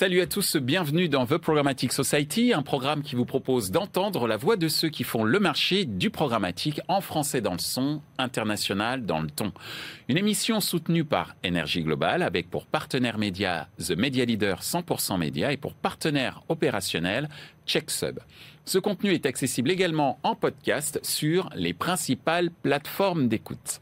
Salut à tous, bienvenue dans The Programmatic Society, un programme qui vous propose d'entendre la voix de ceux qui font le marché du programmatique en français dans le son, international dans le ton. Une émission soutenue par Énergie Globale avec pour partenaire média The Media Leader 100% Média et pour partenaire opérationnel CheckSub. Ce contenu est accessible également en podcast sur les principales plateformes d'écoute.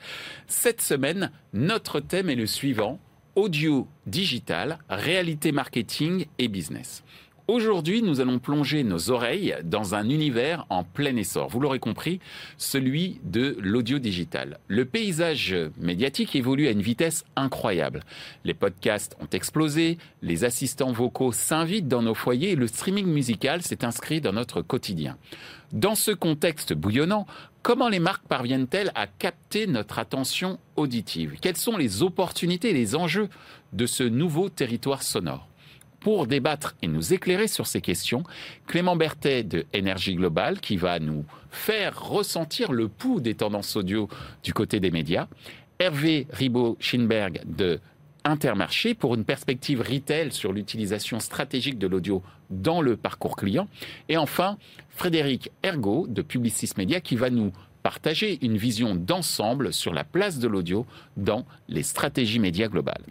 Cette semaine, notre thème est le suivant audio, digital, réalité marketing et business. Aujourd'hui, nous allons plonger nos oreilles dans un univers en plein essor. Vous l'aurez compris, celui de l'audio digital. Le paysage médiatique évolue à une vitesse incroyable. Les podcasts ont explosé, les assistants vocaux s'invitent dans nos foyers et le streaming musical s'est inscrit dans notre quotidien. Dans ce contexte bouillonnant, comment les marques parviennent-elles à capter notre attention auditive? Quelles sont les opportunités et les enjeux de ce nouveau territoire sonore? Pour débattre et nous éclairer sur ces questions, Clément Berthet de Énergie Globale qui va nous faire ressentir le pouls des tendances audio du côté des médias, Hervé Ribaud-Schinberg de Intermarché pour une perspective retail sur l'utilisation stratégique de l'audio dans le parcours client. Et enfin, Frédéric Ergo de Publicis Media qui va nous partager une vision d'ensemble sur la place de l'audio dans les stratégies médias globales.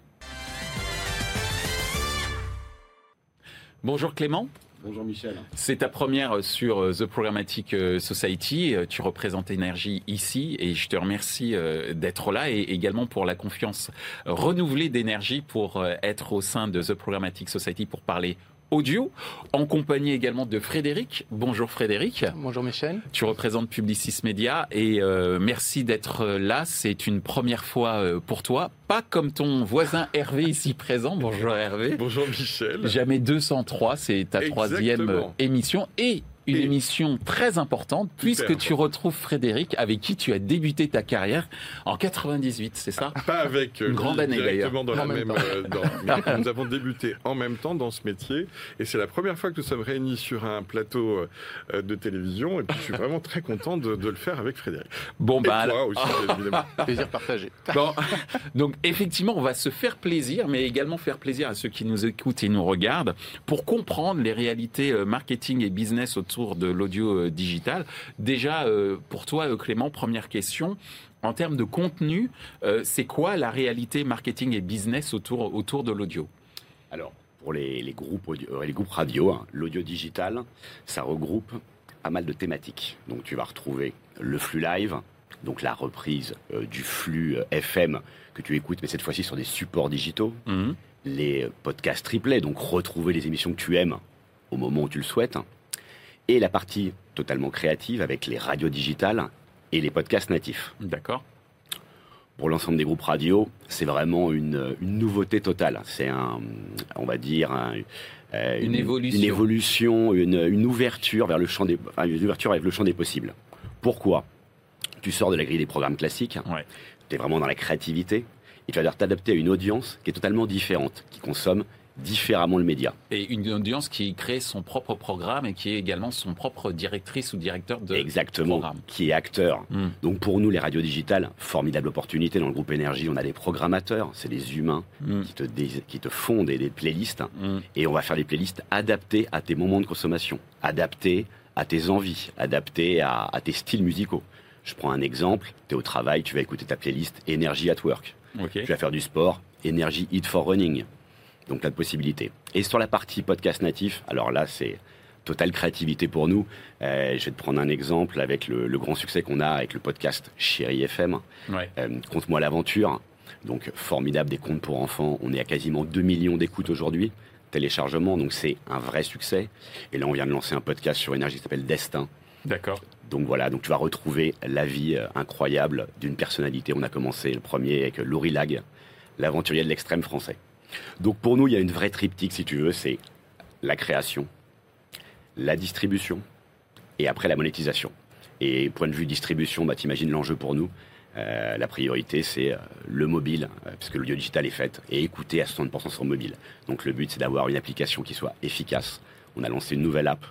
Bonjour Clément. Bonjour Michel. C'est ta première sur euh, The Programmatic euh, Society. Euh, tu représentes Énergie ici et je te remercie d'être là et également pour la confiance renouvelée d'Énergie pour être au sein de The Programmatic Society pour parler audio, en compagnie également de Frédéric. Bonjour Frédéric. Bonjour Michel. Tu représentes Publicis Media et euh, merci d'être là. C'est une première fois euh, pour toi, pas comme ton voisin Hervé ici présent. Bonjour Hervé. Bonjour Michel. Jamais 203, c'est ta troisième émission et une émission très importante puisque tu retrouves Frédéric avec qui tu as débuté ta carrière en 98, c'est ça? Pas avec une grande année d'ailleurs. Dans la même, euh, nous avons débuté en même temps dans ce métier et c'est la première fois que nous sommes réunis sur un plateau euh, de télévision et puis je suis vraiment très content de, le faire avec Frédéric. Bon bah toi aussi évidemment. plaisir partagé. Bon, donc effectivement, on va se faire plaisir mais également faire plaisir à ceux qui nous écoutent et nous regardent pour comprendre les réalités euh, marketing et business autour de l'audio euh, digital. Déjà, euh, pour toi, euh, Clément, première question. En termes de contenu, c'est quoi la réalité marketing et business autour, autour de l'audio? Alors, pour les, groupes, les groupes radio, hein, l'audio digital, ça regroupe pas mal de thématiques. Donc, tu vas retrouver le flux live, donc la reprise du flux FM que tu écoutes, mais cette fois-ci sur des supports digitaux. Mmh. Les podcasts triplets, donc retrouver les émissions que tu aimes au moment où tu le souhaites et la partie totalement créative avec les radios digitales et les podcasts natifs. D'accord. Pour l'ensemble des groupes radio, c'est vraiment une, nouveauté totale. C'est un, on va dire, euh, une, évolution, une, évolution une, ouverture vers le champ des, une ouverture avec le champ des possibles. Pourquoi? Tu sors de la grille des programmes classiques, tu es vraiment dans la créativité, et tu vas t'adapter à une audience qui est totalement différente, qui consomme différemment le média. Et une audience qui crée son propre programme et qui est également son propre directrice ou directeur de Exactement, qui est acteur. Hmm. Donc pour nous, les radios digitales, formidable opportunité. Dans le groupe Énergie, on a des programmateurs, c'est des humains hmm. qui, te qui te font des, playlists. Hmm. Et on va faire des playlists adaptées à tes moments de consommation, adaptées à tes envies, adaptées à, tes styles musicaux. Je prends un exemple, tu es au travail, tu vas écouter ta playlist Énergie at Work. Tu vas faire du sport, Énergie Eat for Running. Donc plein de possibilités. Et sur la partie podcast natif, alors là c'est totale créativité pour nous. Euh, je vais te prendre un exemple avec le, grand succès qu'on a avec le podcast Chéri FM. Ouais. Euh, Conte-moi l'aventure. Donc formidable des contes pour enfants. On est à quasiment 2 millions d'écoutes aujourd'hui. Téléchargement, donc c'est un vrai succès. Et là on vient de lancer un podcast sur énergie qui s'appelle Destin. D'accord. Donc voilà, donc tu vas retrouver la vie euh, incroyable d'une personnalité. On a commencé le premier avec Laurie Lag, l'aventurier de l'extrême français. Donc pour nous, il y a une vraie triptyque, si tu veux, c'est la création, la distribution et après la monétisation. Et point de vue distribution, bah, t'imagines l'enjeu pour nous. Euh, la priorité, c'est euh, le mobile, euh, puisque l'audio digital est fait, et écouter à 60% sur mobile. Donc le but, c'est d'avoir une application qui soit efficace. On a lancé une nouvelle app.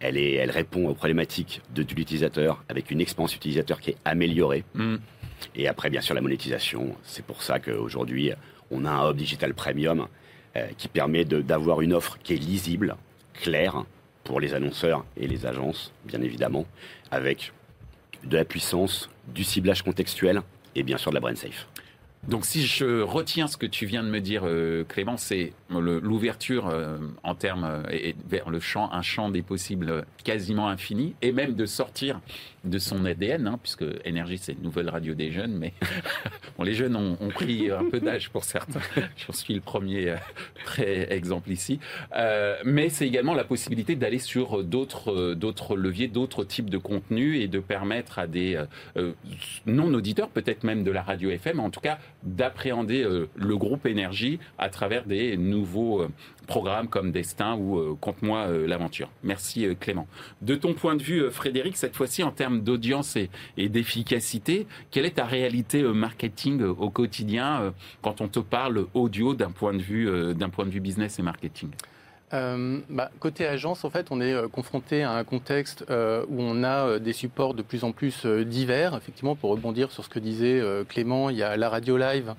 Elle, est, elle répond aux problématiques de, l'utilisateur avec une expérience utilisateur qui est améliorée. Mm. Et après, bien sûr, la monétisation. C'est pour ça qu'aujourd'hui, on a un hub digital premium qui permet d'avoir une offre qui est lisible, claire, pour les annonceurs et les agences, bien évidemment, avec de la puissance, du ciblage contextuel et bien sûr de la brand safe. Donc si je retiens ce que tu viens de me dire, euh, Clément, c'est l'ouverture euh, en termes euh, vers le champ, un champ des possibles quasiment infini, et même de sortir de son ADN, hein, puisque énergie c'est une nouvelle radio des jeunes, mais bon, les jeunes ont, pris un peu d'âge pour certains. J'en suis le premier très exemple ici, mais c'est également la possibilité d'aller sur d'autres d'autres leviers, d'autres types de contenus et de permettre à des non auditeurs, peut-être même de la radio FM, en tout cas d'appréhender euh, le groupe énergie à travers des nouveaux euh, programmes comme Destin ou euh, Compte-moi l'aventure. Merci Clément. De ton point de vue, Frédéric, cette fois-ci en termes d'audience et, et d'efficacité, quelle est ta réalité marketing au quotidien quand on te parle audio d'un point de vue d'un point de vue business et marketing? Euh, bah, côté agence, en fait, on est euh, confronté à un contexte euh, où on a des supports de plus en plus divers. Effectivement, pour rebondir sur ce que disait Clément, il y a la radio live.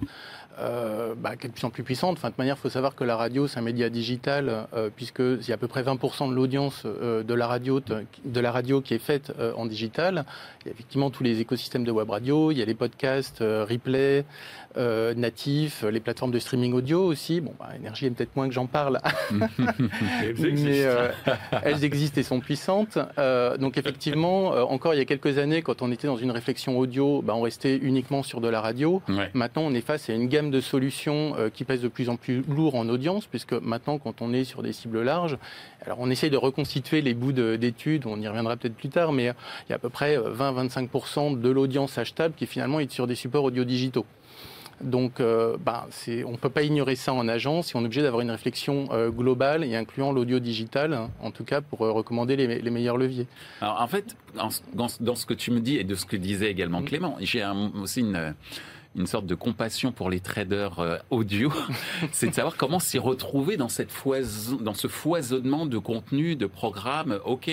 Bah, qui est de plus en plus puissante. Enfin, de manière, il faut savoir que la radio, c'est un média digital, puisqu'il y a à peu près 20% de l'audience de, la radio, de la radio qui est faite en digital. Il y a effectivement tous les écosystèmes de web radio, il y a les podcasts, replay, euh, natifs, les plateformes de streaming audio aussi. Bon, bah, Énergie est peut-être moins que j'en parle, mais euh, elles existent et sont puissantes. Euh, donc effectivement, encore il y a quelques années, quand on était dans une réflexion audio, bah, on restait uniquement sur de la radio. Maintenant, on est face à une gamme de solutions qui pèse de plus en plus lourd en audience, puisque maintenant, quand on est sur des cibles larges, alors on essaye de reconstituer les bouts d'études, on y reviendra peut-être plus tard, mais il y a à peu près 20-25% de l'audience achetable qui finalement est sur des supports audio digitaux. Donc, euh, bah, on ne peut pas ignorer ça en agence et on est obligé d'avoir une réflexion euh, globale et incluant l'audio digital, hein, en tout cas pour euh, recommander les, meilleurs leviers. Alors, en fait, dans, ce que tu me dis et de ce que disait également mm. Clément, j'ai aussi une une sorte de compassion pour les traders audio, c'est de savoir comment s'y retrouver dans, cette foison, dans ce foisonnement de contenu, de programmes. Ok,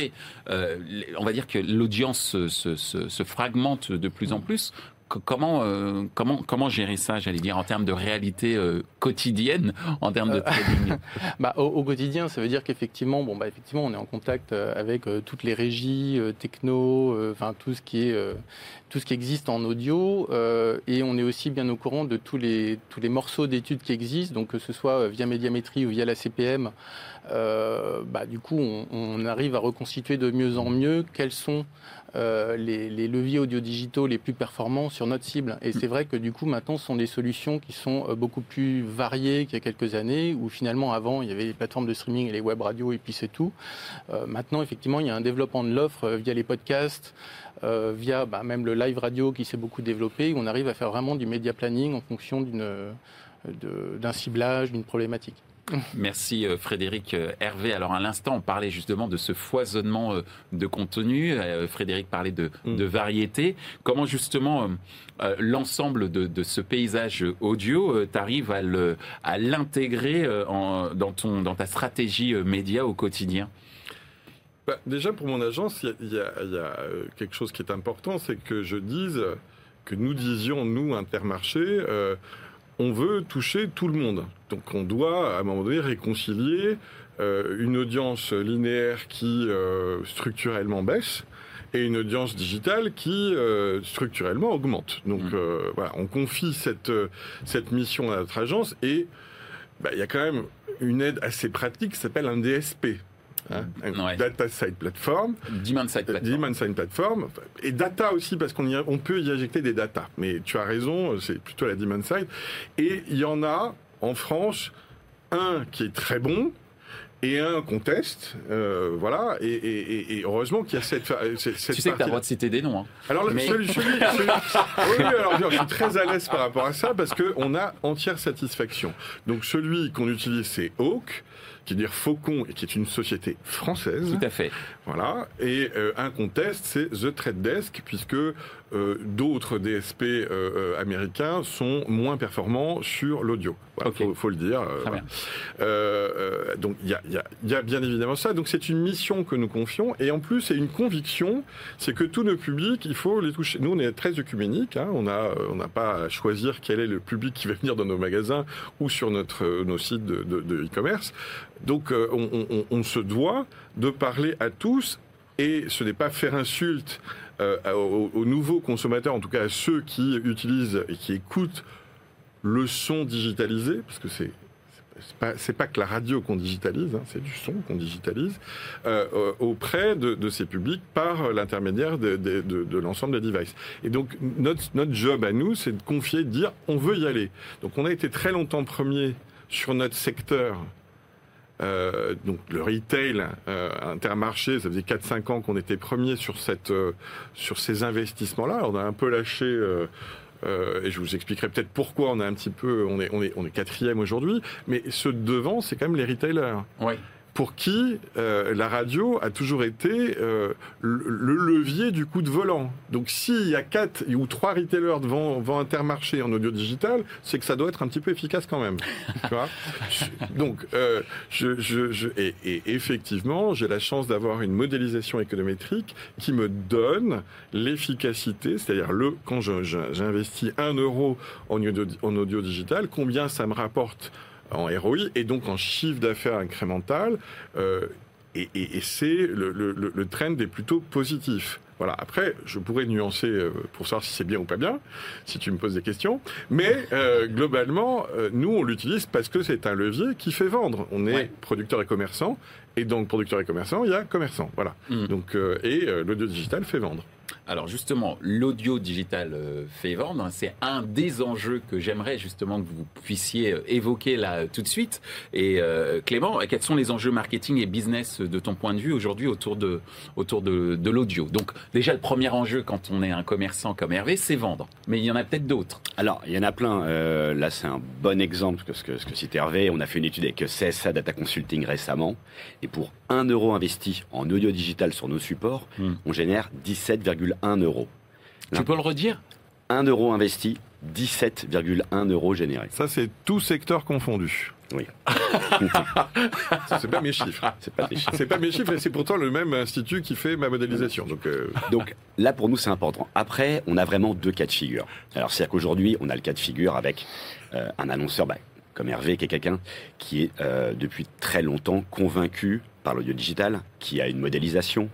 on va dire que l'audience se, se, fragmente de plus en plus comment, euh, comment, comment gérer ça, j'allais dire, en termes de réalité euh, quotidienne, en termes de trading? bah, au, quotidien, ça veut dire qu'effectivement, bon, bah, effectivement, on est en contact euh, avec toutes les régies, techno, enfin tout ce qui est tout ce qui existe en audio, et on est aussi bien au courant de tous les tous les morceaux d'études qui existent, donc que ce soit via médiamétrie ou via la CPM. bah, du coup, on, on, arrive à reconstituer de mieux en mieux quels sont euh, les, leviers audio-digitaux les plus performants sur notre cible. Et c'est vrai que du coup, maintenant, ce sont des solutions qui sont euh, beaucoup plus variées qu'il y a quelques années, où finalement, avant, il y avait les plateformes de streaming et les web radios, et puis c'est tout. Euh, maintenant, effectivement, il y a un développement de l'offre via les podcasts, via bah, même le live radio qui s'est beaucoup développé, où on arrive à faire vraiment du média planning en fonction d'un ciblage, d'une problématique. Merci euh, Frédéric euh, Hervé. Alors à l'instant, on parlait justement de ce foisonnement euh, de contenu. Frédéric parlait de, mm. variété. Comment justement l'ensemble de, ce paysage audio, tu arrives à l'intégrer dans, dans ta stratégie média au quotidien? Bah, Déjà pour mon agence, il y, a quelque chose qui est important, c'est que je dise que nous disions, nous, Intermarché, on veut toucher tout le monde. Donc on doit, à un moment donné, réconcilier euh, une audience linéaire qui euh, structurellement baisse et une audience digitale qui euh, structurellement augmente. Donc mmh. voilà, on confie cette, cette mission à notre agence et bah, il y a quand même une aide assez pratique qui s'appelle un DSP. Hein, data Side Platform. Demand Side Platform. Demand Side Platform. Et data aussi, parce qu'on on peut y injecter des data. Mais tu as raison, c'est plutôt la Demand Side. Et il y en a en France un qui est très bon, et un conteste, euh, voilà, et, heureusement qu'il y a cette, cette Tu sais que tu as le droit de citer des noms. Hein. Alors, celui, celui, oui, alors je suis très à l'aise par rapport à ça parce qu'on a entière satisfaction. Donc celui qu'on utilise, c'est Hawk, qui est dire Faucon, et qui est une société française. Tout à fait. Voilà. Et un contest, c'est The Trade Desk, puisque d'autres DSP américains sont moins performants sur l'audio. Il faut, le dire. donc il y a, y a bien évidemment ça. Donc c'est une mission que nous confions, et en plus c'est une conviction, c'est que tous nos publics, il faut les toucher. Nous, on est très œcuménique. Hein. On a, on n'a pas à choisir quel est le public qui va venir dans nos magasins ou sur notre, nos sites de e-commerce. Donc, euh, on, se doit de parler à tous et ce n'est pas faire insulte euh, aux, nouveaux consommateurs, en tout cas à ceux qui utilisent et qui écoutent le son digitalisé, parce que c'est c'est pas, que la radio qu'on digitalise, hein, c'est du son qu'on digitalise, euh, auprès de, ces publics par l'intermédiaire de, de, l'ensemble des devices. Et donc notre, notre job à nous, c'est de confier, de dire on veut y aller. Donc on a été très longtemps premier sur notre secteur. Euh, donc le retail intermarché, ça faisait 4-5 ans qu'on était premier sur, cette, sur ces investissements-là. On a un peu lâché euh, et je vous expliquerai peut-être pourquoi on est un petit peu, on est, on est, on est quatrième aujourd'hui. Mais ce devant, c'est quand même les retailers. Oui pour qui euh, la radio a toujours été euh, le, levier du coup de volant. Donc s'il y a quatre ou trois retailers devant, devant Intermarché en audio digital, c'est que ça doit être un petit peu efficace quand même. Donc, euh, je, je, je et, et, effectivement, j'ai la chance d'avoir une modélisation économétrique qui me donne l'efficacité, c'est-à-dire le quand j'investis un euro en audio, en audio digital, combien ça me rapporte en ROI et donc en chiffre d'affaires incrémental. Euh, et, c'est le, le, trend est plutôt positif. Voilà. Après, je pourrais nuancer euh, pour savoir si c'est bien ou pas bien, si tu me poses des questions. Mais euh, globalement, nous, on l'utilise parce que c'est un levier qui fait vendre. On est producteur et commerçant, et donc producteur et commerçant, il y a commerçant. Voilà. Mmh. Donc, et l'audio digital fait vendre. Alors justement, l'audio digital euh, fait vendre. C'est un des enjeux que j'aimerais justement que vous puissiez euh, évoquer là tout de suite. Et euh, Clément, quels sont les enjeux marketing et business de ton point de vue aujourd'hui autour de, autour de, l'audio? Donc déjà, le premier enjeu quand on est un commerçant comme Hervé, c'est vendre. Mais il y en a peut-être d'autres. Alors, il y en a plein. là, c'est un bon exemple que ce que, ce que cite Hervé. On a fait une étude avec CSA Data Consulting récemment. Et pour 1 euro investi en audio digital sur nos supports, hmm. on génère 17,1 euros. Tu peux le redire? 1 euro investi, 17,1 euros générés. Ça, c'est tout secteur confondu. Oui. c'est pas mes chiffres. C'est pas mes chiffres. C'est pas mes chiffres et c'est pourtant le même institut qui fait ma modélisation. Donc, euh, Donc là, pour nous, c'est important. Après, on a vraiment deux cas de figure. Alors, c'est-à-dire qu'aujourd'hui, on a le cas de figure avec euh, un annonceur bah, comme Hervé, qui est quelqu'un qui est euh, depuis très longtemps convaincu par l'audio digital, qui a une modélisation,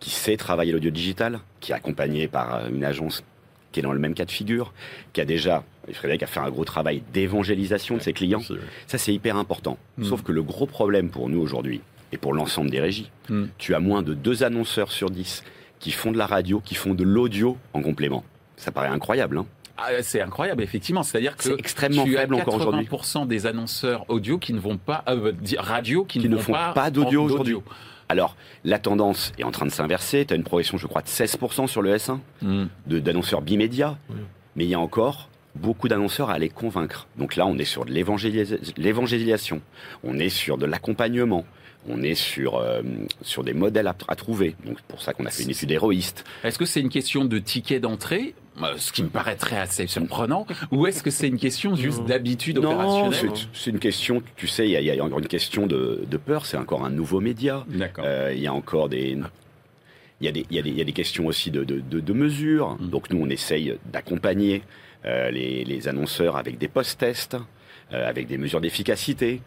qui sait travailler l'audio digital, qui est accompagné par euh, une agence qui est dans le même cas de figure, qui a déjà, Frédéric a fait un gros travail d'évangélisation de ses clients. Ça, c'est hyper important. Hmm. Sauf que le gros problème pour nous aujourd'hui, et pour l'ensemble des régies, hmm. tu as moins de deux annonceurs sur dix qui font de la radio, qui font de l'audio en complément. Ça paraît incroyable, hein ah, c'est incroyable, effectivement. C'est-à-dire que c'est extrêmement tu faible encore aujourd'hui. 80% des annonceurs audio qui ne vont pas euh, radio qui, ne, font pas, d'audio aujourd'hui. Alors, la tendance est en train de s'inverser. Tu as une progression, je crois, de 16% sur le S1 hmm. d'annonceurs bimédias. Mais il y a encore beaucoup d'annonceurs à les convaincre. Donc là, on est sur de l'évangélisation. On est sur de l'accompagnement. On est sur, euh, sur des modèles à, à trouver. Donc, c'est pour ça qu'on a fait une étude héroïste. Est-ce que c'est une question de ticket d'entrée? Euh, ce qui me paraîtrait assez surprenant, ou est-ce que c'est une question juste d'habitude opérationnelle? Non, c'est une question, tu sais, il y, a encore une question de, peur, c'est encore un nouveau média. Euh, il y a encore des... Il y, a des, il, y a des, questions aussi de, de, mesures. Mm. Donc nous, on essaye d'accompagner euh, les, les, annonceurs avec des post-tests, avec des mesures d'efficacité.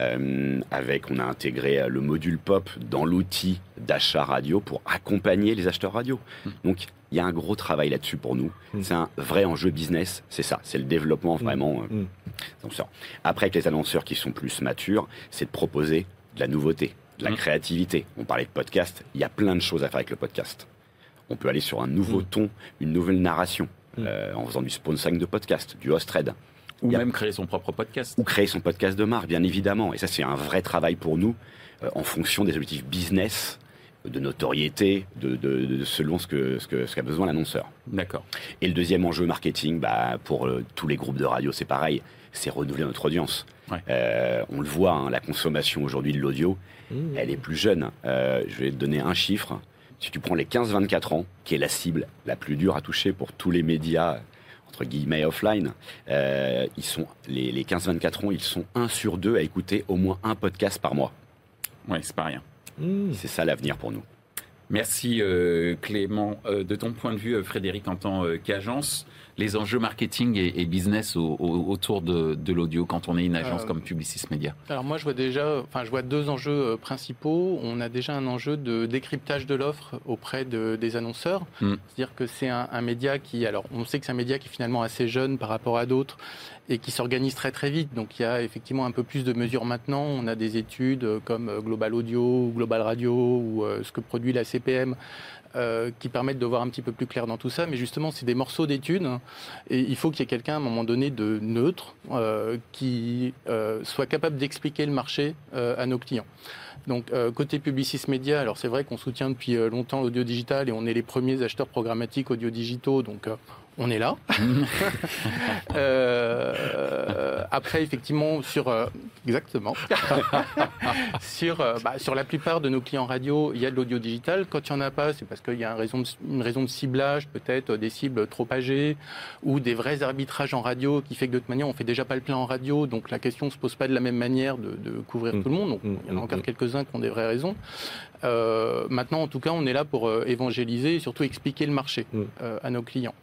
Euh, avec, on a intégré le module POP dans l'outil d'achat radio pour accompagner les acheteurs radio. Mm. Donc, il y a un gros travail là-dessus pour nous. Mm. C'est un vrai enjeu business, c'est ça, c'est le développement mm. vraiment. Euh, ça. Après, avec les annonceurs qui sont plus matures, c'est de proposer de la nouveauté, de la créativité. On parlait de podcast, il y a plein de choses à faire avec le podcast. On peut aller sur un nouveau ton, une nouvelle narration, euh, en faisant du sponsoring de podcast, du host thread. Ou même créer son propre podcast. Ou créer son podcast de marque, bien évidemment. Et ça, c'est un vrai travail pour nous, euh, en fonction des objectifs business de notoriété, de, selon ce que ce qu'a ce besoin l'annonceur. D'accord. Et le deuxième enjeu marketing, bah, pour euh, tous les groupes de radio, c'est pareil, c'est renouveler notre audience. Euh, on le voit, hein, la consommation aujourd'hui de l'audio, mmh. elle est plus jeune. Euh, je vais te donner un chiffre. Si tu prends les 15-24 ans, qui est la cible la plus dure à toucher pour tous les médias entre guillemets offline, ils sont les, les 15-24 ans, ils sont un sur deux à écouter au moins un podcast par mois. Ouais, c'est pas rien. Mmh. C'est ça l'avenir pour nous. Merci euh, Clément. Euh, de ton point de vue, euh, Frédéric, en tant qu'agence, les enjeux marketing et, business autour de, l'audio quand on est une agence comme Publicis Media Alors moi, je vois déjà, enfin, je vois deux enjeux principaux. On a déjà un enjeu de décryptage de l'offre auprès des annonceurs. Mmh. C'est-à-dire que c'est un, un, média qui, alors, on sait que c'est un média qui est finalement assez jeune par rapport à d'autres et qui s'organise très très vite. Donc il y a effectivement un peu plus de mesures maintenant. On a des études euh, comme euh, Global Audio ou Global Radio ou euh, ce que produit la CPM qui permettent de voir un petit peu plus clair dans tout ça. Mais justement, c'est des morceaux d'études hein, et il faut qu'il y ait quelqu'un à un moment donné de neutre qui soit capable d'expliquer le marché à nos clients. Donc côté Publicis Media, alors c'est vrai qu'on soutient depuis longtemps l'audio digital et on est les premiers acheteurs programmatiques audio digitaux. Donc on est là. Euh, après, effectivement, sur euh, exactement sur euh, bah, sur la plupart de nos clients radio, il y a de l'audio digital. Quand il n'y en a pas, c'est parce qu'il y a une raison de, une raison de ciblage, peut-être des cibles trop âgées ou des vrais arbitrages en radio qui fait que de toute manière, on fait déjà pas le plein en radio, donc la question se pose pas de la même manière de, couvrir mm. tout le monde. Donc, il y en a encore mm. Quelques-uns qui ont des vraies raisons. maintenant, en tout cas, on est là pour évangéliser et surtout expliquer le marché mm. à nos clients.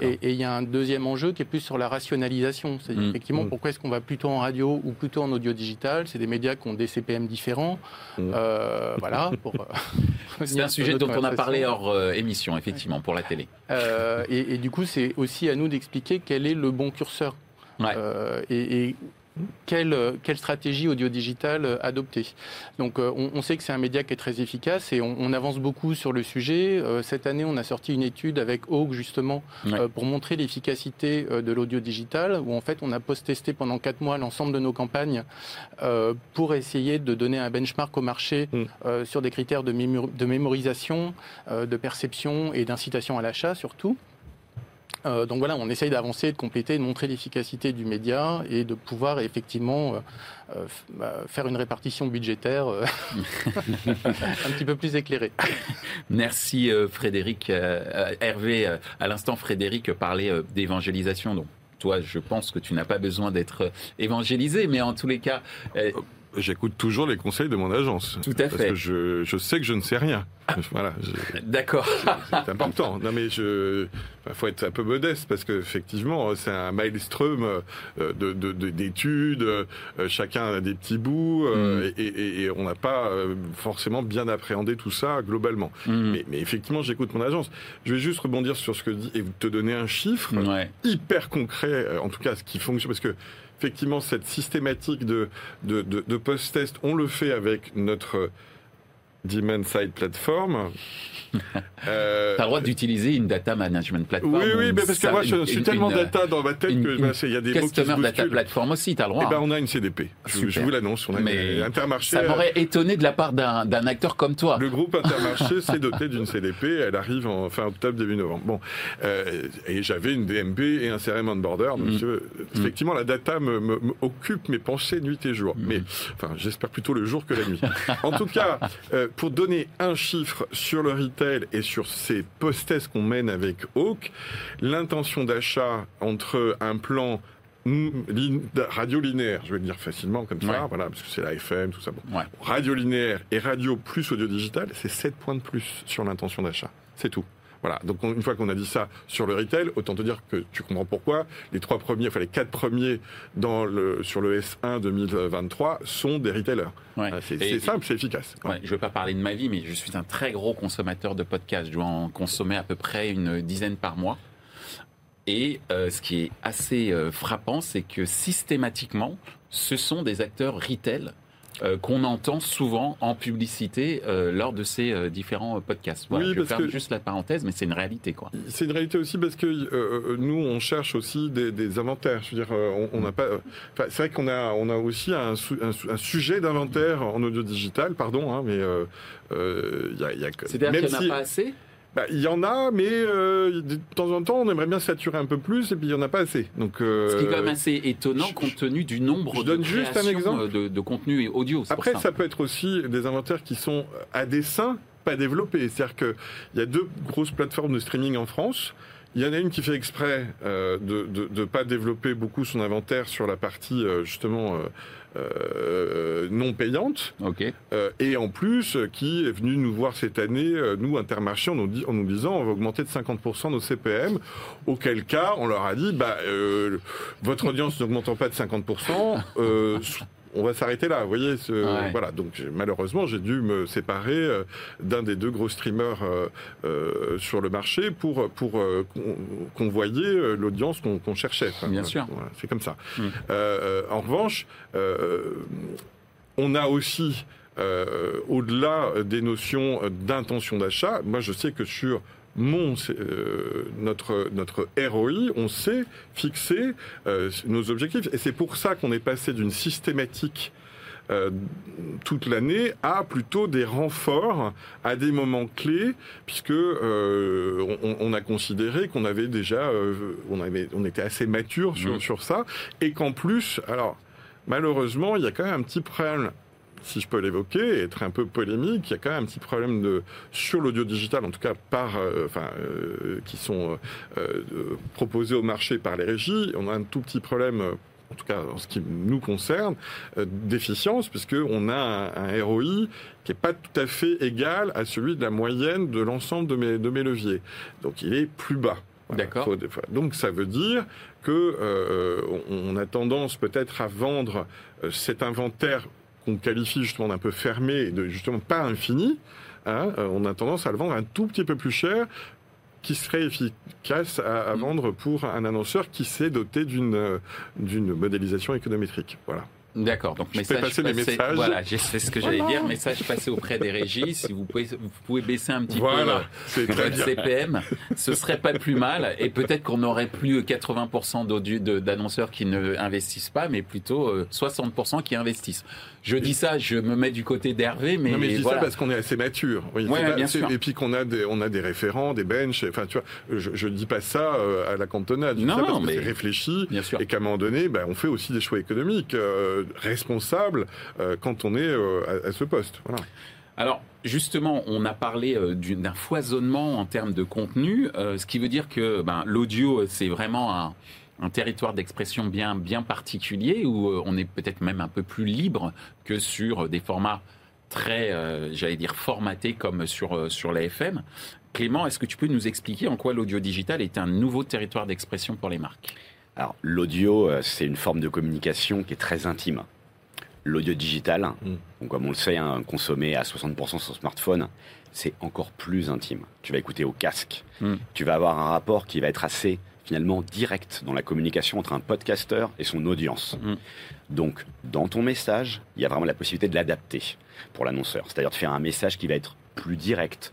Et, il y a un deuxième enjeu qui est plus sur la rationalisation. C'est mmh. effectivement mmh. pourquoi est-ce qu'on va plutôt en radio ou plutôt en audio digital? C'est des médias qui ont des CPM différents. Mmh. Euh, voilà. Euh, c'est un sujet dont on a parlé hors euh, émission, effectivement, pour la télé. Et, du coup, c'est aussi à nous d'expliquer quel est le bon curseur. et, quelle, quelle stratégie audio-digitale euh, adopter. Donc euh, on, sait que c'est un média qui est très efficace et on, avance beaucoup sur le sujet. Euh, cette année, on a sorti une étude avec Oak justement pour montrer l'efficacité de l'audio digital, où en fait on a post-testé pendant quatre mois l'ensemble de nos campagnes pour essayer de donner un benchmark au marché mm. sur des critères de mémorisation, de perception et d'incitation à l'achat surtout. Euh, donc voilà, on essaye d'avancer, de compléter, de montrer l'efficacité du média et de pouvoir effectivement euh, euh, bah, faire une répartition budgétaire un petit peu plus éclairée. Merci Frédéric. Hervé, à l'instant Frédéric parlait d'évangélisation. Donc toi, je pense que tu n'as pas besoin d'être évangélisé, mais en tous les cas... J'écoute toujours les conseils de mon agence. Tout à fait. Parce que je, je sais que je ne sais rien. Voilà. D'accord. C'est important. Non, mais je, faut être un peu modeste parce qu'effectivement, c'est un maelstrom euh, d'études. De, euh, chacun a des petits bouts euh, mm. et, on n'a pas forcément bien appréhendé tout ça globalement. Mm. Mais, effectivement, j'écoute mon agence. Je vais juste rebondir sur ce que dit et te donner un chiffre hyper concret, en tout cas, ce qui fonctionne parce que effectivement, cette systématique de, de, de post-test, on le fait avec notre Demand Side Platform. Euh, T'as le droit d'utiliser une data management platform. Oui, oui, mais parce que moi, je suis tellement data dans ma tête que bah, il y a des mots qui se data platform aussi, t'as le droit. Eh ben, on a une CDP. Je, vous l'annonce, on a mais Intermarché. Ça m'aurait étonné de la part d'un acteur comme toi. Le groupe Intermarché s'est doté d'une CDP. Elle arrive en fin octobre, début novembre. Bon, euh, et j'avais une DMP et un CRM border. Donc, mm. mm. effectivement, la data me, occupe mes pensées nuit et jour. Mm. Mais, enfin, j'espère plutôt le jour que la nuit. en tout cas, euh, pour donner un chiffre sur le retail et sur ces post qu'on mène avec Hawk, l'intention d'achat entre un plan radio linéaire, je vais le dire facilement comme ça, voilà, parce que c'est la FM, tout ça. Radio linéaire et radio plus audio digital, c'est 7 points de plus sur l'intention d'achat. C'est tout. Voilà. Donc une fois qu'on a dit ça sur le retail, autant te dire que tu comprends pourquoi les trois premiers, enfin les quatre premiers dans le, sur le S1 2023 sont des retailers. C'est simple, c'est efficace. je ne veux pas parler de ma vie, mais je suis un très gros consommateur de podcasts. Je dois en consommer à peu près une dizaine par mois. Et euh, ce qui est assez euh, frappant, c'est que systématiquement, ce sont des acteurs retail euh, qu'on entend souvent en publicité euh, lors de ces euh, différents podcasts. Voilà, je vais juste la parenthèse, mais c'est une réalité. quoi. C'est une réalité aussi parce que nous, on cherche aussi des, inventaires. Je veux dire, on n'a pas. c'est vrai qu'on a, on a aussi un, sujet d'inventaire en audio digital, pardon, hein, mais il y a. A C'est-à-dire qu'il n'y en a pas assez? Bah, il y en a, mais euh, de temps en temps, on aimerait bien saturer un peu plus, et puis il n'y en a pas assez. Donc, euh, Ce qui est quand même assez étonnant compte tenu du nombre je donne de, juste un exemple. de, de contenu audio. Après, ça. peut être aussi des inventaires qui sont à dessein pas développés. C'est-à-dire qu'il y a deux grosses plateformes de streaming en France. Il y en a une qui fait exprès euh, de ne pas développer beaucoup son inventaire sur la partie justement euh, non payante. Euh, et en plus, qui est venu nous voir cette année, euh, nous, Intermarché, en nous, en nous, disant on va augmenter de 50% nos CPM. Auquel cas, on leur a dit bah, votre audience n'augmentant pas de 50%, on va s'arrêter là. Vous voyez, ce, voilà. Donc malheureusement, j'ai dû me séparer euh, d'un des deux gros streamers euh, euh, sur le marché pour pour convoyer l'audience qu'on cherchait. Bien sûr. c'est comme ça. Hmm. en revanche, on a aussi au-delà des notions d'intention d'achat, moi je sais que sur mon, euh, notre, notre ROI, on sait fixer euh, nos objectifs. Et c'est pour ça qu'on est passé d'une systématique euh, toute l'année à plutôt des renforts à des moments clés puisque on, a considéré qu'on avait déjà on avait on était assez mature sur, mmh. sur ça et qu'en plus alors malheureusement il y a quand même un petit problème si je peux l'évoquer, être un peu polémique, il y a quand même un petit problème de, sur l'audio digital, en tout cas par, euh, enfin, euh, qui sont euh, proposés au marché par les régies. On a un tout petit problème en tout cas en ce qui nous concerne, d'efficience, puisqu'on a un, ROI qui n'est pas tout à fait égal à celui de la moyenne de l'ensemble de mes, de mes leviers. Donc il est plus bas. D'accord. Donc ça veut dire que on a tendance peut-être à vendre cet inventaire qu'on qualifie justement d'un peu fermé et de justement pas infini, hein, euh, on a tendance à le vendre un tout petit peu plus cher qui serait efficace à, mm. vendre pour un annonceur qui s'est doté d'une euh, d'une modélisation économétrique. Voilà. D'accord. Donc, message passer passé, les messages. Voilà, c'est ce que j'allais dire. Message passé auprès des régies. Si vous pouvez, vous pouvez baisser un petit peu votre CPM, ce serait pas plus mal. Et peut-être qu'on n'aurait plus 80% d'annonceurs qui ne investissent pas, mais plutôt 60% euh, qui investissent. Je dis ça, je me mets du côté d'Hervé, mais. Non, mais je dis ça parce qu'on est assez mature. Oui, bien sûr. Et puis qu'on a des, on a des référents, des benches. Enfin, tu vois, je, ne dis pas ça euh, à la cantonade. non, parce mais. c'est réfléchi. Bien sûr. Et qu'à un moment donné, ben, on fait aussi des choix économiques. Euh, responsable euh, quand on est euh, à, ce poste. Alors, justement, on a parlé euh, d'un foisonnement en termes de contenu, ce qui veut dire que ben, l'audio, c'est vraiment un, territoire d'expression bien, bien particulier, où on est peut-être même un peu plus libre que sur des formats très, j'allais dire, formatés comme sur, sur la FM. Clément, est-ce que tu peux nous expliquer en quoi l'audio digital est un nouveau territoire d'expression pour les marques? Alors, l'audio, c'est une forme de communication qui est très intime l'audio digital, mm. comme on le sait, hein, consommé à 60% sur smartphone, c'est encore plus intime. Tu vas écouter au casque. Mm. Tu vas avoir un rapport qui va être assez finalement direct dans la communication entre un podcasteur et son audience. Mm. Donc, dans ton message, il y a vraiment la possibilité de l'adapter pour l'annonceur. C'est-à-dire de faire un message qui va être plus direct,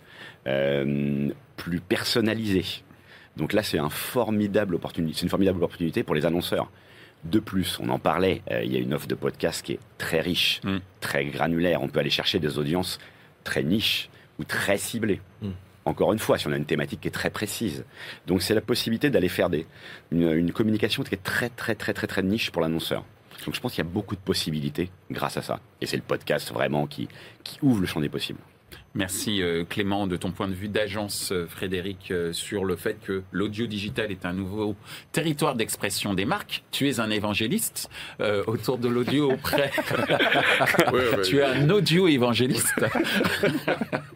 euh, plus personnalisé. Donc là, c'est un formidable opportunité, c'est une formidable opportunité pour les annonceurs. De plus, on en parlait, euh, il y a une offre de podcast qui est très riche, mm. très granulaire. On peut aller chercher des audiences très niches ou très ciblées. Mm. Encore une fois, si on a une thématique qui est très précise. Donc c'est la possibilité d'aller faire des, une, communication qui est très très très très très niche pour l'annonceur. Donc je pense qu'il y a beaucoup de possibilités grâce à ça. Et c'est le podcast vraiment qui ouvre le champ des possibles. Merci euh, Clément de ton point de vue d'agence euh, Frédéric euh, sur le fait que l'audio digital est un nouveau territoire d'expression des marques. Tu es un évangéliste autour de l'audio auprès. tu es un audio évangéliste.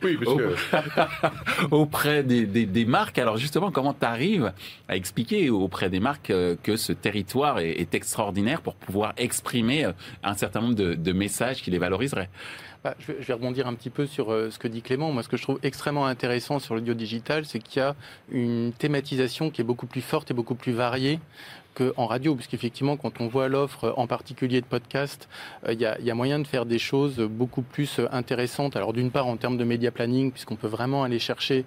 oui, parce que... auprès des, des, marques. Alors justement, comment tu arrives à expliquer auprès des marques que ce territoire est, extraordinaire pour pouvoir exprimer un certain nombre de, de messages qui les valoriseraient? Bah, je, vais, rebondir un petit peu sur euh, ce que dit Clément. Moi, ce que je trouve extrêmement intéressant sur l'audio digital, c'est qu'il y a une thématisation qui est beaucoup plus forte et beaucoup plus variée qu'en radio, parce qu'effectivement, quand on voit l'offre, en particulier de podcast, il y, a moyen de faire des choses beaucoup plus intéressantes. Alors d'une part en termes de média planning, puisqu'on peut vraiment aller chercher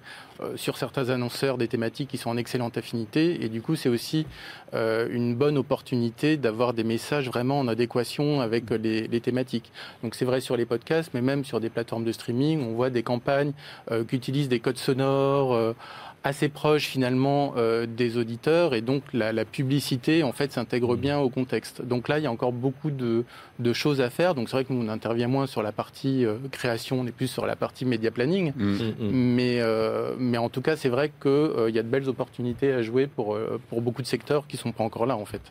sur certains annonceurs des thématiques qui sont en excellente affinité, et du coup c'est aussi une bonne opportunité d'avoir des messages vraiment en adéquation avec les, les thématiques. Donc c'est vrai sur les podcasts, mais même sur des plateformes de streaming, on voit des campagnes qui utilisent des codes sonores assez proche finalement euh, des auditeurs et donc la, publicité en fait s'intègre mmh. bien au contexte. Donc là il y a encore beaucoup de, choses à faire. Donc c'est vrai que nous on intervient moins sur la partie euh, création, on est plus sur la partie média planning. Mmh. Mmh, mais, euh, mais en tout cas c'est vrai qu'il y a de belles opportunités à jouer pour, pour beaucoup de secteurs qui sont pas encore là en fait.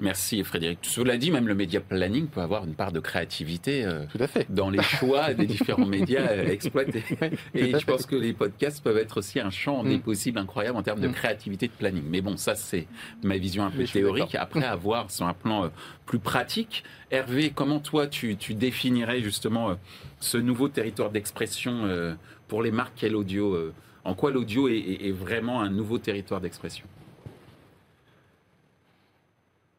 Merci Frédéric. Cela dit, même le média planning peut avoir une part de créativité euh, Tout à fait. dans les choix des différents médias euh, exploités. Et je pense que les podcasts peuvent être aussi un champ des mm. possibles incroyable en termes de mm. créativité de planning. Mais bon, ça c'est ma vision un peu théorique. Après, à voir sur un plan euh, plus pratique. Hervé, comment toi tu, définirais justement ce nouveau territoire d'expression pour les marques Quel audio En quoi l'audio est vraiment un nouveau territoire d'expression?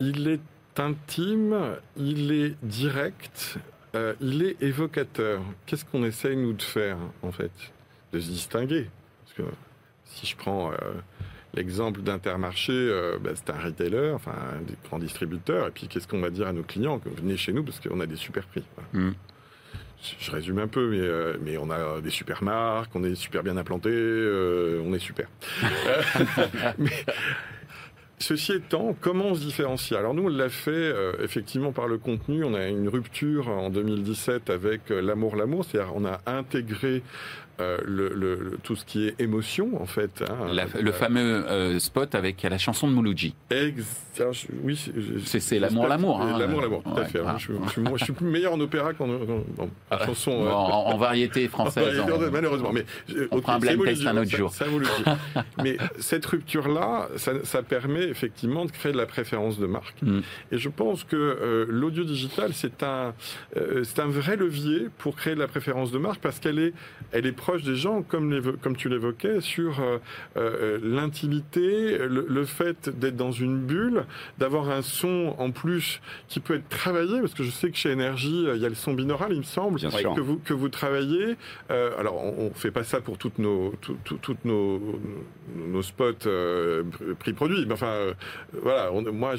Il est intime, il est direct, euh, il est évocateur. Qu'est-ce qu'on essaye, nous, de faire, en fait? De se distinguer. Parce que si je prends euh, l'exemple d'Intermarché, euh, bah, c'est un retailer, enfin, un grand distributeur. Et puis, qu'est-ce qu'on va dire à nos clients? Venez chez nous parce qu'on a des super prix. Mm. Je résume un peu, mais, mais, on a des super marques, on est super bien implanté, on est super. mais, Ceci étant, comment on se différencie? Alors nous, on l'a fait euh, effectivement par le contenu. On a une rupture en 2017 avec euh, l'amour, l'amour. C'est-à-dire on a intégré euh, le, tout ce qui est émotion, en fait. Hein. le fameux euh, spot avec la chanson de Mouloudji. oui. C'est l'amour, l'amour. Hein. l'amour, l'amour, tout à fait. Je, suis meilleur en opéra qu'en chanson. Euh, en, variété française. malheureusement. Mais, on prend un blind test un autre jour. Ça, mais cette rupture-là, ça, permet effectivement de créer de la préférence de marque. Mm. Et je pense que l'audio digital, c'est un, c'est un vrai levier pour créer de la préférence de marque parce qu'elle est, elle est proche des gens, comme, comme tu l'évoquais, sur euh, euh, l'intimité, le, fait d'être dans une bulle, d'avoir un son en plus qui peut être travaillé, parce que je sais que chez Énergie, euh, il y a le son binaural, il me semble, que vous, que vous travaillez. alors, on ne fait pas ça pour toutes nos, toutes nos, nos spots prix produits, mais enfin, voilà, on, moi,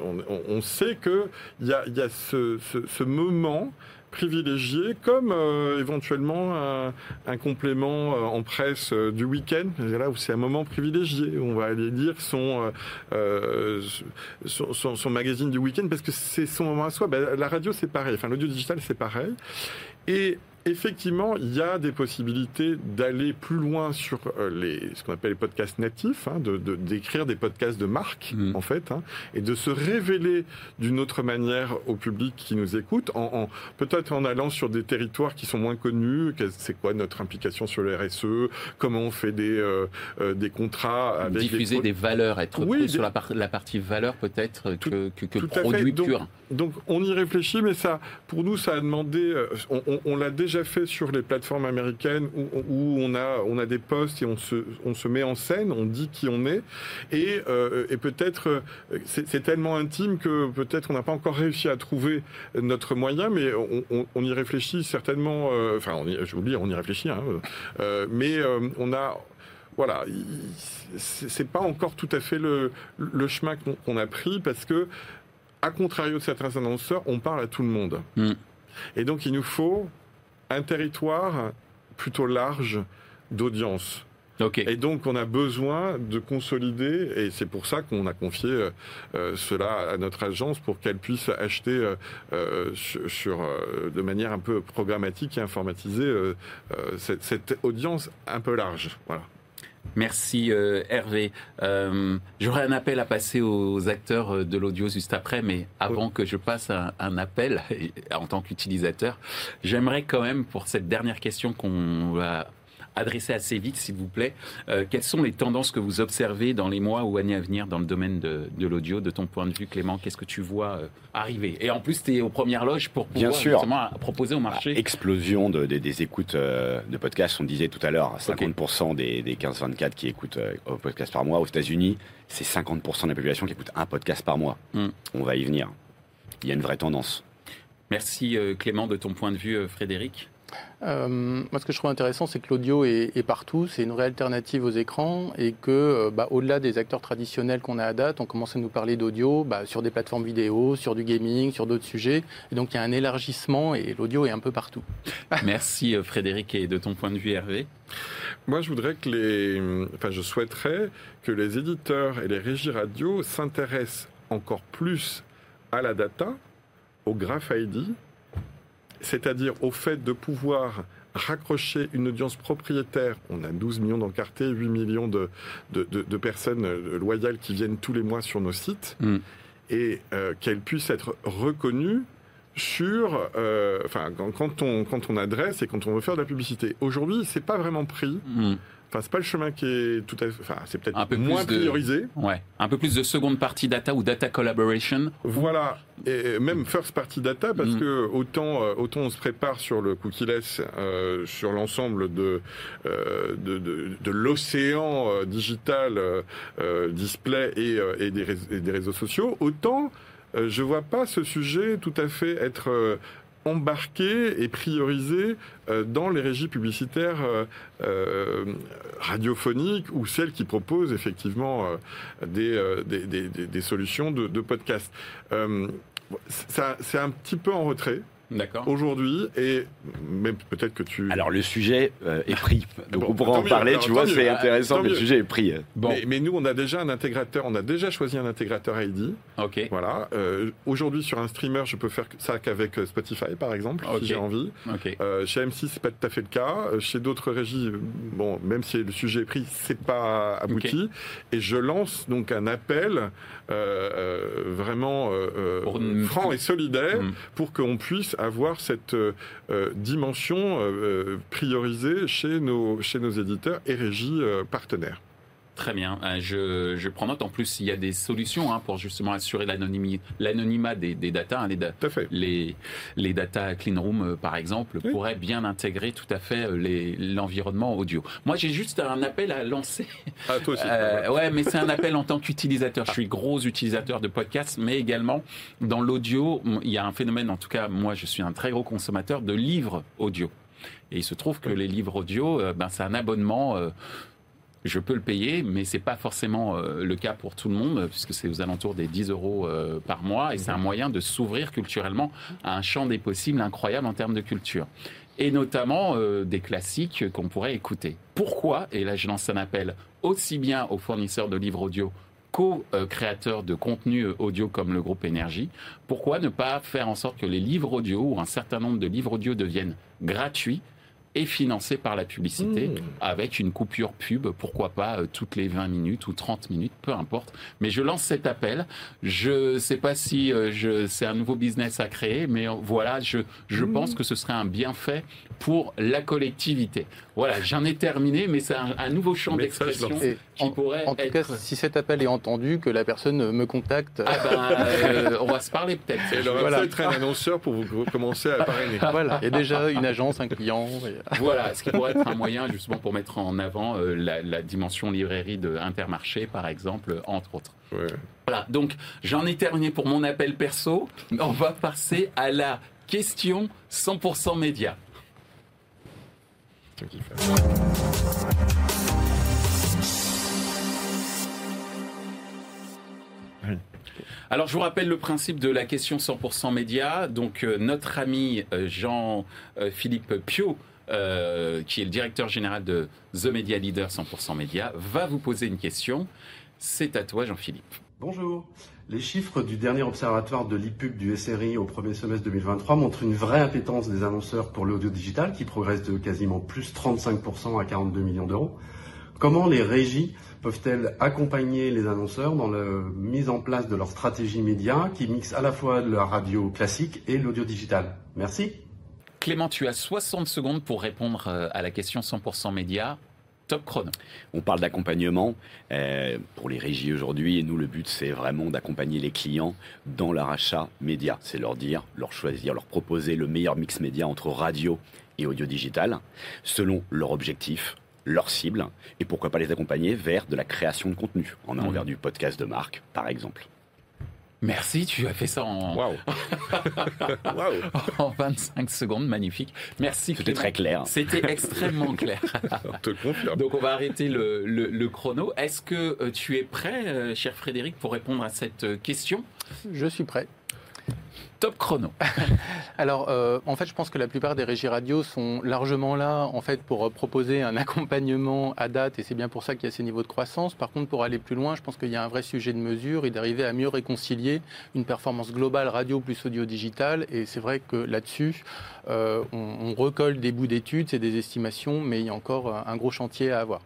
on, on, sait qu'il y a, y a ce, ce, ce moment privilégié comme euh, éventuellement un, complément euh, en presse euh, du week-end, là où c'est un moment privilégié. On va aller lire son, son, magazine du week-end parce que c'est son moment à soi. Ben, la radio, c'est pareil. Enfin, l'audio digital, c'est pareil. Et effectivement, il y a des possibilités d'aller plus loin sur euh, les, ce qu'on appelle les podcasts natifs, hein, de, d'écrire des podcasts de marque, mm. en fait, hein, et de se révéler d'une autre manière au public qui nous écoute, en, peut-être en allant sur des territoires qui sont moins connus, c'est quoi notre implication sur le RSE, comment on fait des, euh, euh, des contrats avec Diffuser des, valeurs, être oui, sur la, la, partie valeur peut-être que, que, que produit pur. Donc, on y réfléchit, mais ça, pour nous, ça a demandé, on, on l'a déjà fait sur les plateformes américaines où, on, a, on a des postes et on se, on se met en scène, on dit qui on est. Et, euh, et peut-être, euh, c'est tellement intime que peut-être on n'a pas encore réussi à trouver notre moyen, mais on, y réfléchit certainement. Euh, enfin, je vous dis, on y réfléchit. Hein, mais on a voilà, c'est pas encore tout à fait le, le chemin qu'on a pris parce que, à contrario de certains annonceurs, on parle à tout le monde. Mm. Et donc, il nous faut un territoire plutôt large d'audience. Et donc, on a besoin de consolider, et c'est pour ça qu'on a confié euh, euh, cela à notre agence pour qu'elle puisse acheter euh, sur, de manière un peu programmatique et informatisée cette, cette, audience un peu large. Voilà. Merci euh, Hervé. Euh, j'aurais un appel à passer aux acteurs euh, de l'audio juste après, mais avant que je passe un, appel en tant qu'utilisateur, j'aimerais quand même, pour cette dernière question qu'on va adresser assez vite, s'il vous plaît. Euh, quelles sont les tendances que vous observez dans les mois ou années à venir dans le domaine de, l'audio De ton point de vue, Clément, qu'est-ce que tu vois euh, arriver? Et en plus, tu es aux premières loges pour pouvoir Bien sûr. justement proposer au marché. Bah, explosion de, des écoutes de podcasts. On disait tout à l'heure, 50% des, des 15-24 qui écoutent au podcast par mois aux États-Unis, c'est 50% de la population qui écoute un podcast par mois. Hmm. On va y venir. Il y a une vraie tendance. Merci Clément de ton point de vue, Frédéric. Euh, moi, ce que je trouve intéressant, c'est que l'audio est, partout, c'est une vraie alternative aux écrans, et que, euh, bah, au-delà des acteurs traditionnels qu'on a à date, on commence à nous parler d'audio bah, sur des plateformes vidéo, sur du gaming, sur d'autres sujets. Et donc, il y a un élargissement, et l'audio est un peu partout. Merci euh, Frédéric, et de ton point de vue, Hervé Moi, je voudrais que les, enfin, je souhaiterais que les éditeurs et les régies radio s'intéressent encore plus à la data, au Graph ID, c'est-à-dire au fait de pouvoir raccrocher une audience propriétaire. On a 12 millions d'encartés, 8 millions de, de, personnes loyales qui viennent tous les mois sur nos sites, mm. et euh, qu'elles puissent être reconnues sur, euh, enfin, quand, on, quand on adresse et quand on veut faire de la publicité. Aujourd'hui, c'est pas vraiment pris. Mm. Enfin, c'est pas le chemin qui est tout à fait. Enfin, c'est peut-être un peu moins priorisé. Ouais. Un peu plus de seconde partie data ou data collaboration. Voilà. Et même first party data, parce mm. que autant, euh, autant on se prépare sur le cookie-less, euh, sur l'ensemble de, euh, de, de, de l'océan euh, digital, display et, et, des, et, des, réseaux sociaux, autant je vois pas ce sujet tout à fait être embarquer et prioriser euh, dans les régies publicitaires euh, euh, radiophoniques ou celles qui proposent effectivement des, solutions de, de podcast. c'est un petit peu en retrait. D'accord. Aujourd'hui, et même peut-être que tu. Alors le sujet euh, est pris, donc on pourra en parler. tu vois, c'est intéressant, mais le sujet est pris. Bon. Mais, nous, on a déjà un intégrateur, on a déjà choisi un intégrateur ID. Ok. Voilà. Euh, aujourd'hui, sur un streamer, je peux faire ça qu'avec euh, Spotify, par exemple, si j'ai envie. Ok. chez M6, c'est pas tout à fait le cas. Chez d'autres régies, bon, même si le sujet est pris, c'est pas abouti. Et je lance donc un appel vraiment franc et solidaire hmm. pour qu'on puisse avoir cette euh, euh, dimension euh, priorisée chez nos, chez nos éditeurs et régies partenaires. Très bien. Je, je, prends note. En plus, il y a des solutions hein, pour justement assurer l'anonymat des, des data. Hein, les, les, les, data clean room, par exemple, pourraient bien intégrer tout à fait l'environnement audio. Moi, j'ai juste un appel à lancer. Ah, toi aussi. ouais, mais c'est un appel en tant qu'utilisateur. Je suis gros utilisateur de podcasts, mais également dans l'audio, il y a un phénomène. En tout cas, moi, je suis un très gros consommateur de livres audio. Et il se trouve que les livres audio, ben, c'est un abonnement je peux le payer, mais c'est pas forcément euh, le cas pour tout le monde, puisque c'est aux alentours des 10 euros euh, par mois, et c'est un moyen de s'ouvrir culturellement à un champ des possibles incroyable en termes de culture. Et notamment euh, des classiques qu'on pourrait écouter. Pourquoi, et là je lance un appel aussi bien aux fournisseurs de livres audio qu'aux créateurs de contenu audio comme le groupe Énergie, pourquoi ne pas faire en sorte que les livres audio ou un certain nombre de livres audio deviennent gratuits et financé par la publicité mmh. avec une coupure pub, pourquoi pas euh, toutes les 20 minutes ou 30 minutes, peu importe. Mais je lance cet appel. Je ne sais pas si euh, je, c'est un nouveau business à créer, mais euh, voilà, je, je mmh. pense que ce serait un bienfait pour la collectivité. Voilà, j'en ai terminé, mais c'est un, nouveau champ d'expression qui pourrait En tout cas, si cet appel est entendu, que la personne me contacte... Ah ben, on va se parler peut-être. Et voilà. être un annonceur pour vous commencer à parrainer. Voilà, il y a déjà une agence, un client... Voilà, ce qui pourrait être un moyen justement pour mettre en avant euh, la, dimension librairie de Intermarché, par exemple, entre autres. Voilà, donc j'en ai terminé pour mon appel perso. On va passer à la question 100% média. Alors, je vous rappelle le principe de la question 100% média. Donc, euh, notre ami euh, Jean-Philippe Pio euh, qui est le directeur général de The Media Leader 100% Média, va vous poser une question. C'est à toi, Jean-Philippe. Bonjour. Les chiffres du dernier observatoire de l'IPUB du SRI au premier semestre 2023 montrent une vraie appétence des annonceurs pour l'audio digital qui progresse de quasiment plus 35% à 42 millions d'euros. Comment les régies peuvent-elles accompagner les annonceurs dans la mise en place de leur stratégie média qui mixe à la fois la radio classique et l'audio digital? Merci. Clément, tu as 60 secondes pour répondre à la question 100% média. Top chrono. On parle d'accompagnement euh, pour les régies aujourd'hui et nous le but c'est vraiment d'accompagner les clients dans leur achat média. C'est leur dire, leur choisir, leur proposer le meilleur mix média entre radio et audio digital selon leur objectif, leur cible et pourquoi pas les accompagner vers de la création de contenu en allant mmh. vers du podcast de marque par exemple. Merci, tu as fait ça en, en 25 secondes, magnifique. Merci. C'était très clair. C'était extrêmement clair. Donc on va arrêter le, chrono. Est-ce que euh, tu es prêt, euh, cher Frédéric, pour répondre à cette euh, question? Je suis prêt. Top chrono. Alors, euh, en fait, je pense que la plupart des régies radio sont largement là, en fait, pour euh, proposer un accompagnement à date, et c'est bien pour ça qu'il y a ces niveaux de croissance. Par contre, pour aller plus loin, je pense qu'il y a un vrai sujet de mesure et d'arriver à mieux réconcilier une performance globale radio plus audio digital. Et c'est vrai que là-dessus, euh, on, on, recolle des bouts d'études, c'est des estimations, mais il y a encore un gros chantier à avoir.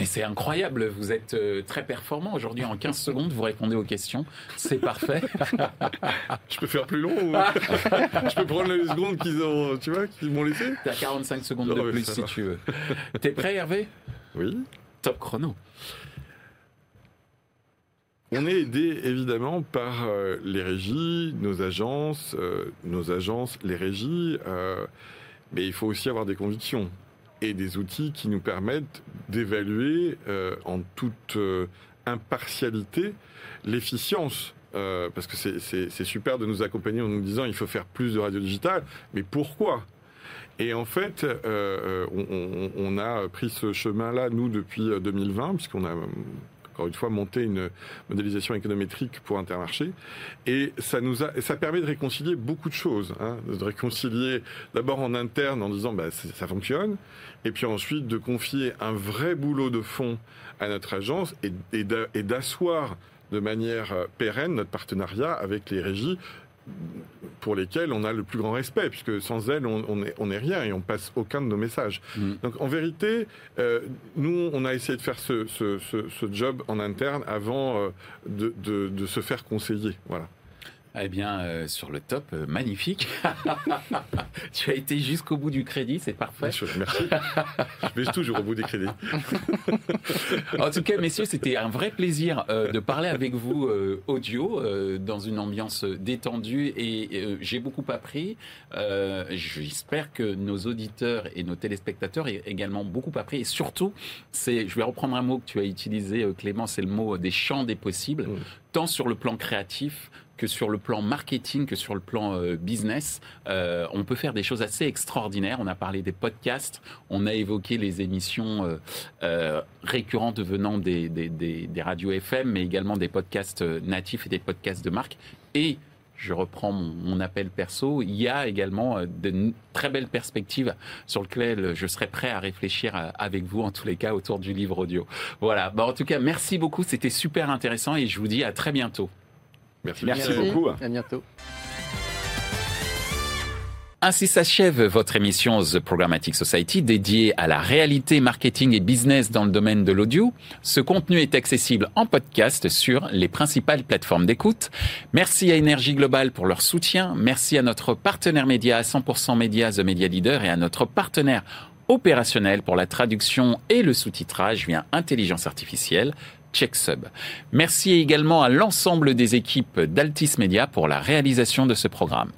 Mais c'est incroyable, vous êtes euh, très performant aujourd'hui. En 15 secondes, vous répondez aux questions. C'est parfait. Je peux faire plus long ou... Je peux prendre les secondes qu'ils ont, tu vois, qu'ils m'ont laissé T'as 45 secondes de plus si tu veux. T'es prêt, Hervé? Oui. Top chrono. On est aidé évidemment par euh, les régies, nos agences, euh, nos agences, les régies, mais il faut aussi avoir des convictions et des outils qui nous permettent d'évaluer euh, en toute euh, impartialité l'efficience. Euh, parce que c'est super de nous accompagner en nous disant il faut faire plus de radio digitale, mais pourquoi? Et en fait, on, on, a pris ce chemin-là, nous, depuis 2020, puisqu'on a une fois, monter une modélisation économétrique pour Intermarché. Et ça nous a, ça permet de réconcilier beaucoup de choses. Hein, de réconcilier d'abord en interne en disant bah, ça fonctionne, et puis ensuite de confier un vrai boulot de fond à notre agence et, et d'asseoir de manière euh, pérenne notre partenariat avec les régies pour lesquelles on a le plus grand respect, puisque sans elles, on n'est on est rien et on passe aucun de nos messages. Mm. Donc en vérité, euh, nous, on a essayé de faire ce, ce, ce, job en interne avant euh, de, de, de, se faire conseiller. Voilà. Eh bien, euh, sur le top, euh, magnifique. tu as été jusqu'au bout du crédit, c'est parfait. Merci. Je vais toujours au bout des crédits. en tout cas, messieurs, c'était un vrai plaisir euh, de parler avec vous audio dans une ambiance détendue et j'ai beaucoup appris. J'espère que nos auditeurs et nos téléspectateurs aient également beaucoup appris et surtout, c'est, je vais reprendre un mot que tu as utilisé, Clément, c'est le mot des champs des possibles, tant sur le plan créatif que sur le plan marketing, que sur le plan euh, business, euh, on peut faire des choses assez extraordinaires. On a parlé des podcasts, on a évoqué les émissions euh, récurrentes venant des, radios FM, mais également des podcasts natifs et des podcasts de marque. Et je reprends mon, appel perso, il y a également de très belles perspectives sur lesquelles je serai prêt à réfléchir avec vous, en tous les cas, autour du livre audio. Voilà. Bah, en tout cas, merci beaucoup. C'était super intéressant et je vous dis à très bientôt. Merci, Merci, beaucoup. À bientôt. Ainsi s'achève votre émission The Programmatic Society dédiée à la réalité marketing et business dans le domaine de l'audio. Ce contenu est accessible en podcast sur les principales plateformes d'écoute. Merci à Énergie Globale pour leur soutien. Merci à notre partenaire média à 100% Média, The Media Leader et à notre partenaire opérationnel pour la traduction et le sous-titrage via intelligence artificielle. CheckSub. Merci également à l'ensemble des équipes d'Altis Media pour la réalisation de ce programme.